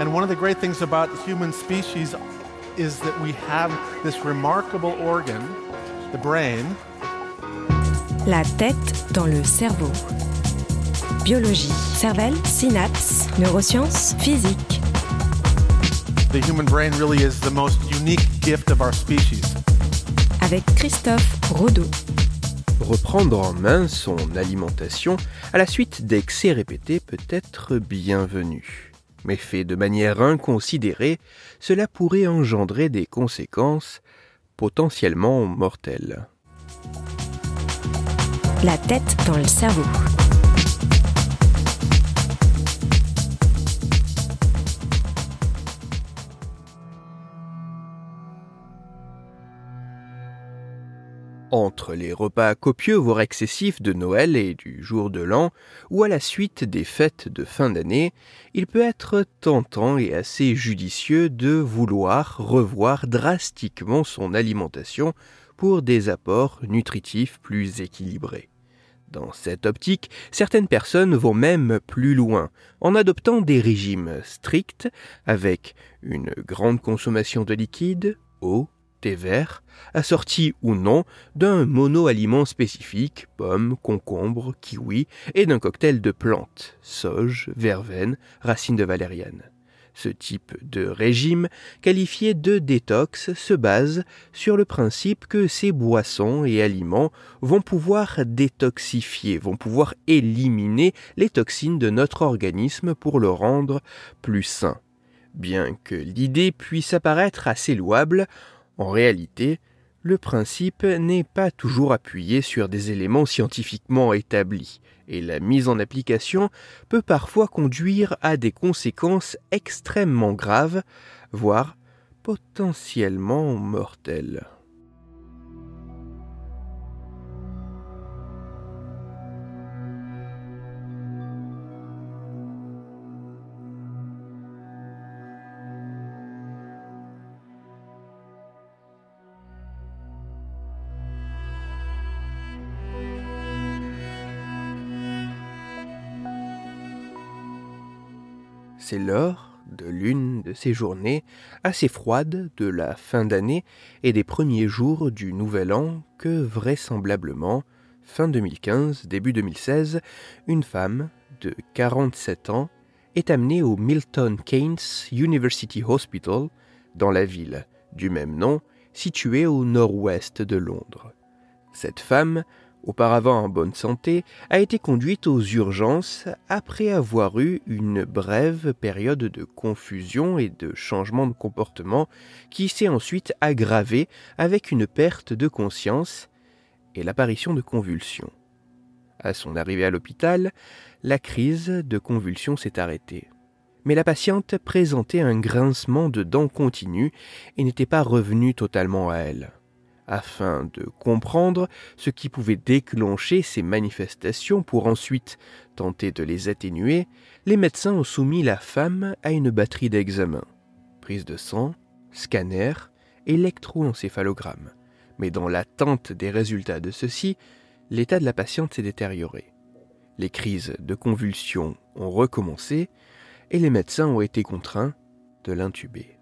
And one of the great things about the human species is that we have this remarkable organ, the brain. La tête dans le cerveau. Biologie, cervelle, synapses, neurosciences, physique. The human brain really is the most unique gift of our species. Avec Christophe Rodeau. Reprendre en main son alimentation à la suite d'excès répétés peut être bienvenu. Mais fait de manière inconsidérée, cela pourrait engendrer des conséquences potentiellement mortelles. La tête dans le cerveau. Entre les repas copieux voire excessifs de Noël et du jour de l'an, ou à la suite des fêtes de fin d'année, il peut être tentant et assez judicieux de vouloir revoir drastiquement son alimentation pour des apports nutritifs plus équilibrés. Dans cette optique, certaines personnes vont même plus loin, en adoptant des régimes stricts, avec une grande consommation de liquide, eau, vert, assorti ou non d'un mono-aliment spécifique, pommes, concombres, kiwi, et d'un cocktail de plantes, sauge, verveine, racines de valériane. Ce type de régime, qualifié de détox, se base sur le principe que ces boissons et aliments vont pouvoir détoxifier, vont pouvoir éliminer les toxines de notre organisme pour le rendre plus sain. Bien que l'idée puisse apparaître assez louable, en réalité, le principe n'est pas toujours appuyé sur des éléments scientifiquement établis, et la mise en application peut parfois conduire à des conséquences extrêmement graves, voire potentiellement mortelles. C'est l'heure de l'une de ces journées assez froides de la fin d'année et des premiers jours du nouvel an que vraisemblablement, fin 2015, début 2016, une femme de 47 ans est amenée au Milton Keynes University Hospital dans la ville du même nom, située au nord-ouest de Londres. Cette femme auparavant en bonne santé, a été conduite aux urgences après avoir eu une brève période de confusion et de changement de comportement qui s'est ensuite aggravée avec une perte de conscience et l'apparition de convulsions. À son arrivée à l'hôpital, la crise de convulsions s'est arrêtée. Mais la patiente présentait un grincement de dents continu et n'était pas revenue totalement à elle. Afin de comprendre ce qui pouvait déclencher ces manifestations pour ensuite tenter de les atténuer, les médecins ont soumis la femme à une batterie d'examens. Prise de sang, scanner, électroencéphalogramme. Mais dans l'attente des résultats de ceux-ci, l'état de la patiente s'est détérioré. Les crises de convulsions ont recommencé et les médecins ont été contraints de l'intuber.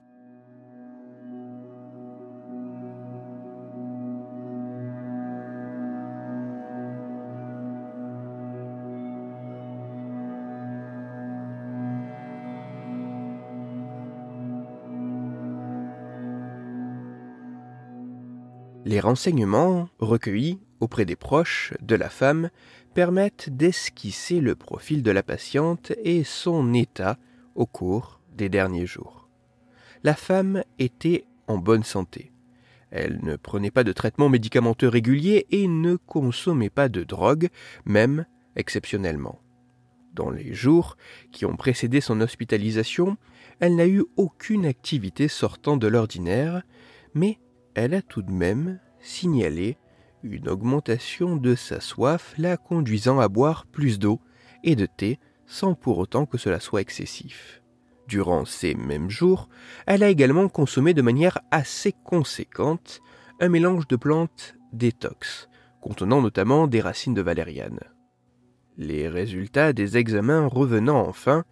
Les renseignements recueillis auprès des proches de la femme permettent d'esquisser le profil de la patiente et son état au cours des derniers jours. La femme était en bonne santé. Elle ne prenait pas de traitement médicamenteux régulier et ne consommait pas de drogue, même exceptionnellement. Dans les jours qui ont précédé son hospitalisation, elle n'a eu aucune activité sortant de l'ordinaire, mais elle a tout de même signalé une augmentation de sa soif la conduisant à boire plus d'eau et de thé sans pour autant que cela soit excessif. Durant ces mêmes jours, elle a également consommé de manière assez conséquente un mélange de plantes détox, contenant notamment des racines de valériane. Les résultats des examens revenant enfin,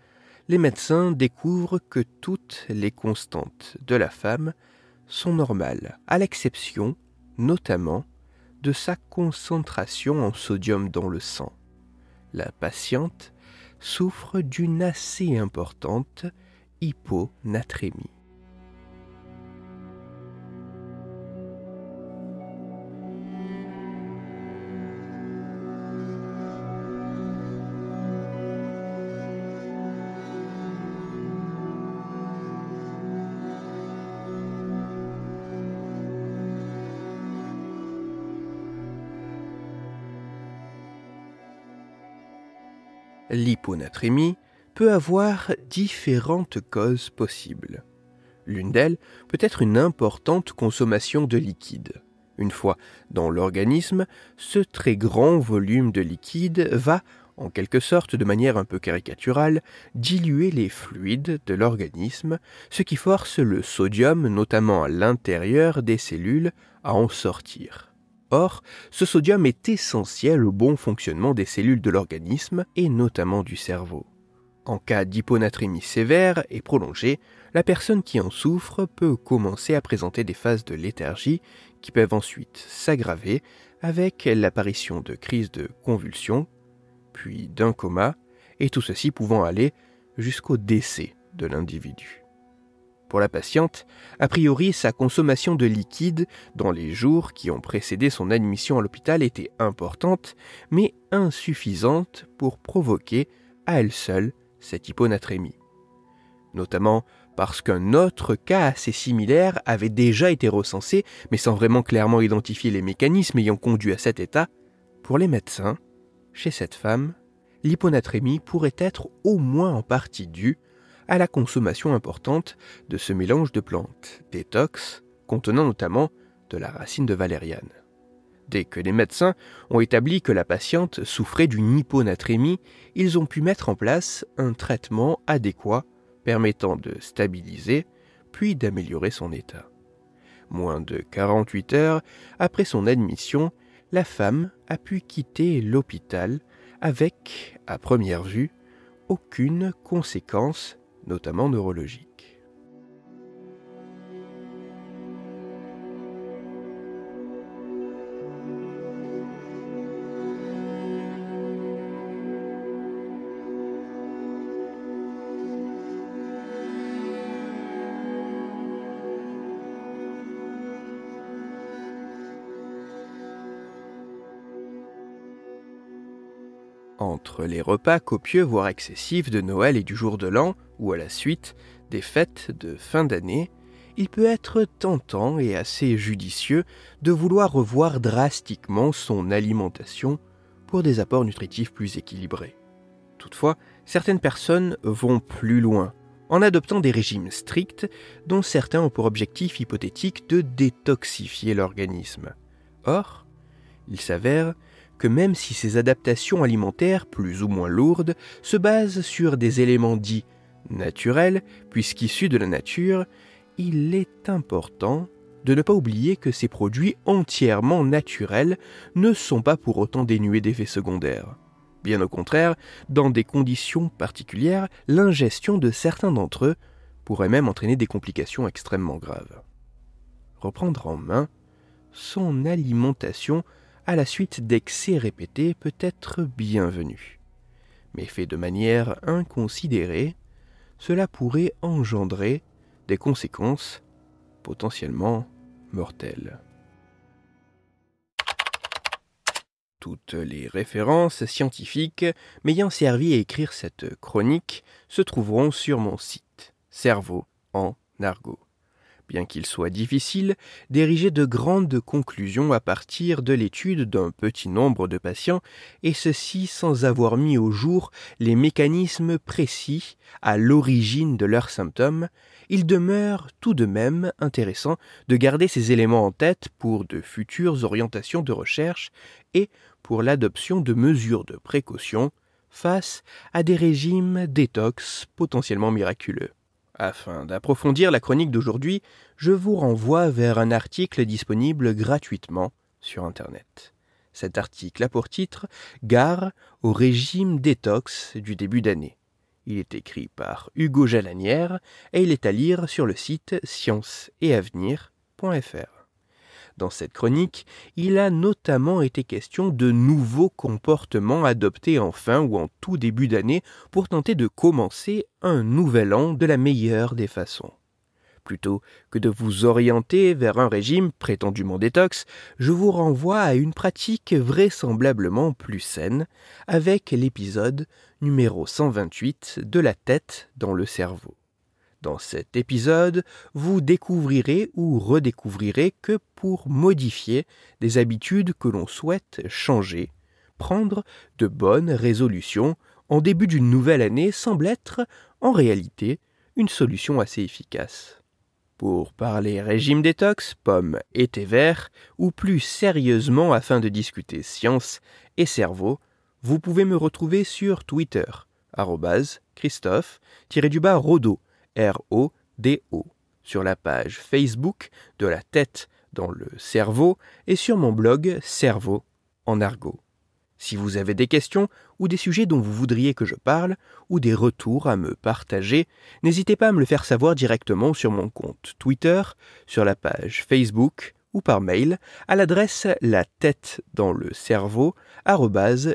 les médecins découvrent que toutes les constantes de la femme sont normales, à l'exception, notamment, de sa concentration en sodium dans le sang. La patiente souffre d'une assez importante hyponatrémie. L'hyponatrémie peut avoir différentes causes possibles. L'une d'elles peut être une importante consommation de liquide. Une fois dans l'organisme, ce très grand volume de liquide va, en quelque sorte de manière un peu caricaturale, diluer les fluides de l'organisme, ce qui force le sodium, notamment à l'intérieur des cellules, à en sortir. Or, ce sodium est essentiel au bon fonctionnement des cellules de l'organisme et notamment du cerveau. En cas d'hyponatrémie sévère et prolongée, la personne qui en souffre peut commencer à présenter des phases de léthargie qui peuvent ensuite s'aggraver avec l'apparition de crises de convulsions, puis d'un coma, et tout ceci pouvant aller jusqu'au décès de l'individu. Pour la patiente, a priori, sa consommation de liquide dans les jours qui ont précédé son admission à l'hôpital était importante, mais insuffisante pour provoquer à elle seule cette hyponatrémie. Notamment parce qu'un autre cas assez similaire avait déjà été recensé, mais sans vraiment clairement identifier les mécanismes ayant conduit à cet état. Pour les médecins, chez cette femme, l'hyponatrémie pourrait être au moins en partie due à la consommation importante de ce mélange de plantes détox contenant notamment de la racine de valériane. Dès que les médecins ont établi que la patiente souffrait d'une hyponatrémie, ils ont pu mettre en place un traitement adéquat permettant de stabiliser puis d'améliorer son état. Moins de 48 heures après son admission, la femme a pu quitter l'hôpital avec, à première vue, aucune conséquence notamment neurologiques. Entre les repas copieux voire excessifs de Noël et du jour de l'an, ou à la suite des fêtes de fin d'année, il peut être tentant et assez judicieux de vouloir revoir drastiquement son alimentation pour des apports nutritifs plus équilibrés. Toutefois, certaines personnes vont plus loin en adoptant des régimes stricts dont certains ont pour objectif hypothétique de détoxifier l'organisme. Or, il s'avère que même si ces adaptations alimentaires plus ou moins lourdes se basent sur des éléments dits naturels, puisqu'issus de la nature, il est important de ne pas oublier que ces produits entièrement naturels ne sont pas pour autant dénués d'effets secondaires. Bien au contraire, dans des conditions particulières, l'ingestion de certains d'entre eux pourrait même entraîner des complications extrêmement graves. Reprendre en main son alimentation à la suite d'excès répétés peut être bienvenu. Mais fait de manière inconsidérée, cela pourrait engendrer des conséquences potentiellement mortelles. Toutes les références scientifiques m'ayant servi à écrire cette chronique se trouveront sur mon site Cerveau en argot bien qu'il soit difficile, d'ériger de grandes conclusions à partir de l'étude d'un petit nombre de patients, et ceci sans avoir mis au jour les mécanismes précis à l'origine de leurs symptômes, il demeure tout de même intéressant de garder ces éléments en tête pour de futures orientations de recherche et pour l'adoption de mesures de précaution face à des régimes détox potentiellement miraculeux. Afin d'approfondir la chronique d'aujourd'hui, je vous renvoie vers un article disponible gratuitement sur Internet. Cet article a pour titre Gare au régime détox du début d'année. Il est écrit par Hugo Jalanière et il est à lire sur le site scienceetavenir.fr. Dans cette chronique, il a notamment été question de nouveaux comportements adoptés en fin ou en tout début d'année pour tenter de commencer un nouvel an de la meilleure des façons. Plutôt que de vous orienter vers un régime prétendument détox, je vous renvoie à une pratique vraisemblablement plus saine avec l'épisode numéro 128 de la tête dans le cerveau. Dans cet épisode, vous découvrirez ou redécouvrirez que pour modifier des habitudes que l'on souhaite changer, prendre de bonnes résolutions en début d'une nouvelle année semble être, en réalité, une solution assez efficace. Pour parler régime détox, pommes et thé vert, ou plus sérieusement afin de discuter science et cerveau, vous pouvez me retrouver sur Twitter, Christophe-Rodo, Sur la page Facebook de la tête dans le cerveau et sur mon blog Cerveau en argot. Si vous avez des questions ou des sujets dont vous voudriez que je parle ou des retours à me partager, n'hésitez pas à me le faire savoir directement sur mon compte Twitter, sur la page Facebook ou par mail à l'adresse la tête dans le cerveau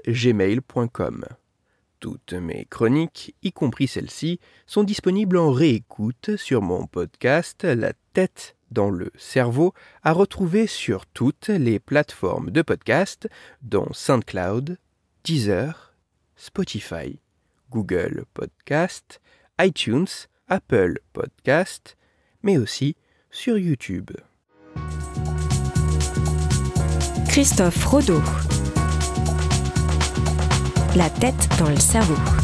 gmail.com. Toutes mes chroniques, y compris celle-ci, sont disponibles en réécoute sur mon podcast La tête dans le cerveau, à retrouver sur toutes les plateformes de podcast, dont SoundCloud, Deezer, Spotify, Google Podcast, iTunes, Apple Podcast, mais aussi sur YouTube. Christophe Rodeau. La tête dans le cerveau.